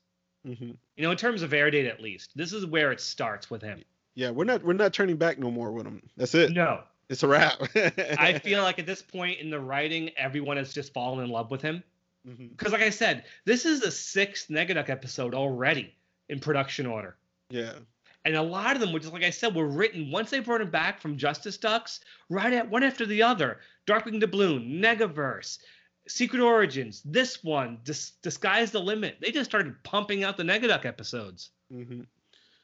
[SPEAKER 1] hmm
[SPEAKER 2] You know, in terms of air date at least. This is where it starts with him.
[SPEAKER 1] Yeah, we're not we're not turning back no more with him. That's it.
[SPEAKER 2] No.
[SPEAKER 1] It's a wrap.
[SPEAKER 2] I feel like at this point in the writing, everyone has just fallen in love with him. Because, like I said, this is the sixth Negaduck episode already in production order.
[SPEAKER 1] Yeah.
[SPEAKER 2] And a lot of them, which is like I said, were written once they brought him back from Justice Ducks, right at one after the other. Darkwing Doubloon, Negaverse, Secret Origins, this one, Dis- Disguise the Limit. They just started pumping out the Negaduck episodes.
[SPEAKER 1] hmm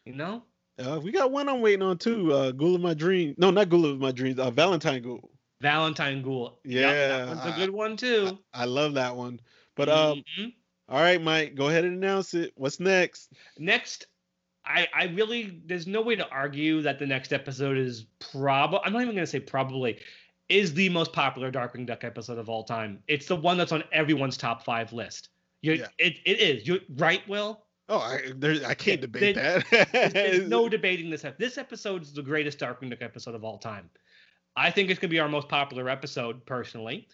[SPEAKER 2] You know?
[SPEAKER 1] Uh, we got one I'm waiting on too. Uh, Ghoul of My Dreams. No, not Ghoul of My Dreams. Uh, Valentine Ghoul.
[SPEAKER 2] Valentine Ghoul. Yep,
[SPEAKER 1] Yeah,
[SPEAKER 2] that one's a
[SPEAKER 1] I-
[SPEAKER 2] good one too.
[SPEAKER 1] I love that one. But um,
[SPEAKER 2] Mhm.
[SPEAKER 1] all right, Mike, go ahead and announce it. What's next?
[SPEAKER 2] next I, I really there's no way to argue that the next episode is probably I'm not even gonna say probably is the most popular Darkwing Duck episode of all time. It's the one that's on everyone's top five list. You,
[SPEAKER 1] Yeah.
[SPEAKER 2] it, it is. You right, Will?
[SPEAKER 1] Oh, I there, I can't
[SPEAKER 2] Yeah,
[SPEAKER 1] debate
[SPEAKER 2] There's
[SPEAKER 1] that.
[SPEAKER 2] no debating this. ep- This episode is the greatest Darkwing Duck episode of all time. I think it's gonna be our most popular episode, personally.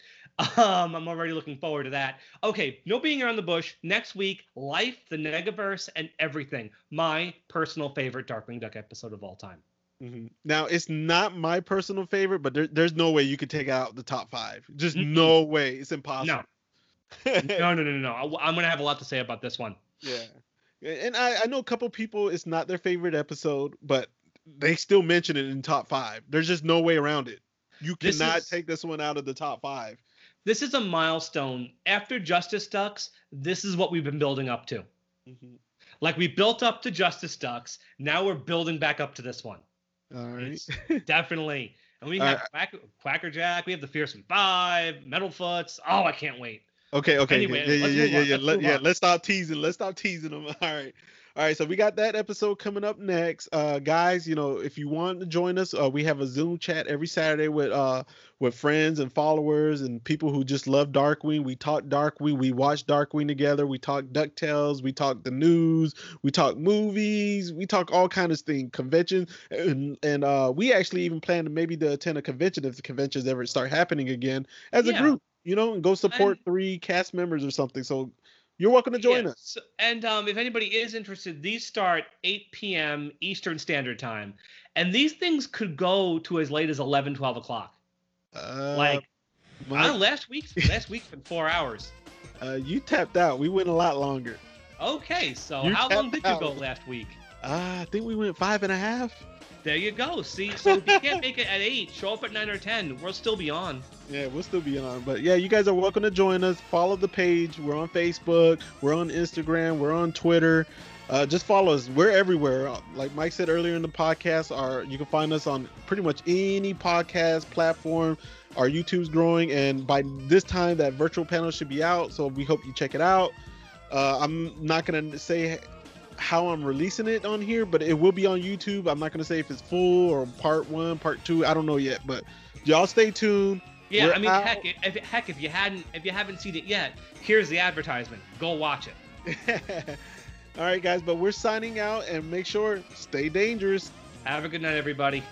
[SPEAKER 2] Um, I'm already looking forward to that. Okay, no being around the bush. Next week, Life, the Negaverse, and everything. My personal favorite Darkwing Duck episode of all time.
[SPEAKER 1] Mhm. Now it's not my personal favorite, but there, there's no way you could take out the top five. Just
[SPEAKER 2] Mm-mm.
[SPEAKER 1] no way. It's impossible.
[SPEAKER 2] No, no, no, no, no. I- I'm gonna have a lot to say about this one.
[SPEAKER 1] Yeah. And I, I know a couple people it's not their favorite episode, but they still mention it in top five. There's just no way around it. You
[SPEAKER 2] This
[SPEAKER 1] cannot
[SPEAKER 2] is-
[SPEAKER 1] take this one out of the top five.
[SPEAKER 2] This is a milestone. After Justice Ducks, this is what we've been building up to.
[SPEAKER 1] Mhm.
[SPEAKER 2] Like we built up to Justice Ducks, now we're building back up to this one.
[SPEAKER 1] All right.
[SPEAKER 2] Definitely. And we
[SPEAKER 1] All
[SPEAKER 2] have Quack, Quackerjack, we have the Fearsome Five, Metalfoots. Oh, I can't wait.
[SPEAKER 1] Okay, okay.
[SPEAKER 2] Anyway,
[SPEAKER 1] yeah, yeah, yeah, yeah, yeah.
[SPEAKER 2] let's
[SPEAKER 1] Let, yeah, let's stop teasing. Let's stop teasing them. All right. All right, so we got that episode coming up next. Uh guys, you know, if you want to join us, uh, we have a Zoom chat every Saturday with uh with friends and followers and people who just love Darkwing. We talk Darkwing, we watch Darkwing together, we talk DuckTales, we talk the news, we talk movies, we talk all kind of things, convention and, and uh we actually even plan to maybe to attend a convention if the conventions ever start happening again as a group, you know, and go support three cast members or something. So you're welcome to join
[SPEAKER 2] Yeah,
[SPEAKER 1] us.
[SPEAKER 2] and um, if anybody is interested, these start 8 p.m. Eastern Standard Time. And these things could go to as late as 11, 12 o'clock.
[SPEAKER 1] Uh,
[SPEAKER 2] Like, I
[SPEAKER 1] Mike,
[SPEAKER 2] last week, last week's been four hours.
[SPEAKER 1] uh, you tapped out. We went a lot longer.
[SPEAKER 2] Okay, so
[SPEAKER 1] You
[SPEAKER 2] how long did you go last week?
[SPEAKER 1] Uh, I think we went five and a half.
[SPEAKER 2] There you go. See, so if you can't make it at eight, show up at nine or ten. We'll still be on.
[SPEAKER 1] Yeah, we'll still be on. But yeah, you guys are welcome to join us. Follow the page. We're on Facebook. We're on Instagram. We're on Twitter. Uh, just follow us. We're everywhere. Like Mike said earlier in the podcast, our you can find us on pretty much any podcast platform. Our YouTube's growing, and by this time, that virtual panel should be out. So we hope you check it out. Uh, I'm not gonna say how I'm releasing it on here, but it will be on YouTube. I'm not gonna say if it's full or part one, part two. I don't know yet, but y'all stay tuned.
[SPEAKER 2] Yeah,
[SPEAKER 1] We're
[SPEAKER 2] I mean,
[SPEAKER 1] out.
[SPEAKER 2] heck, if heck, if you hadn't, if you haven't seen it yet, here's the advertisement. Go watch it.
[SPEAKER 1] All right, guys, but we're signing out and make sure stay dangerous.
[SPEAKER 2] Have a good night, everybody.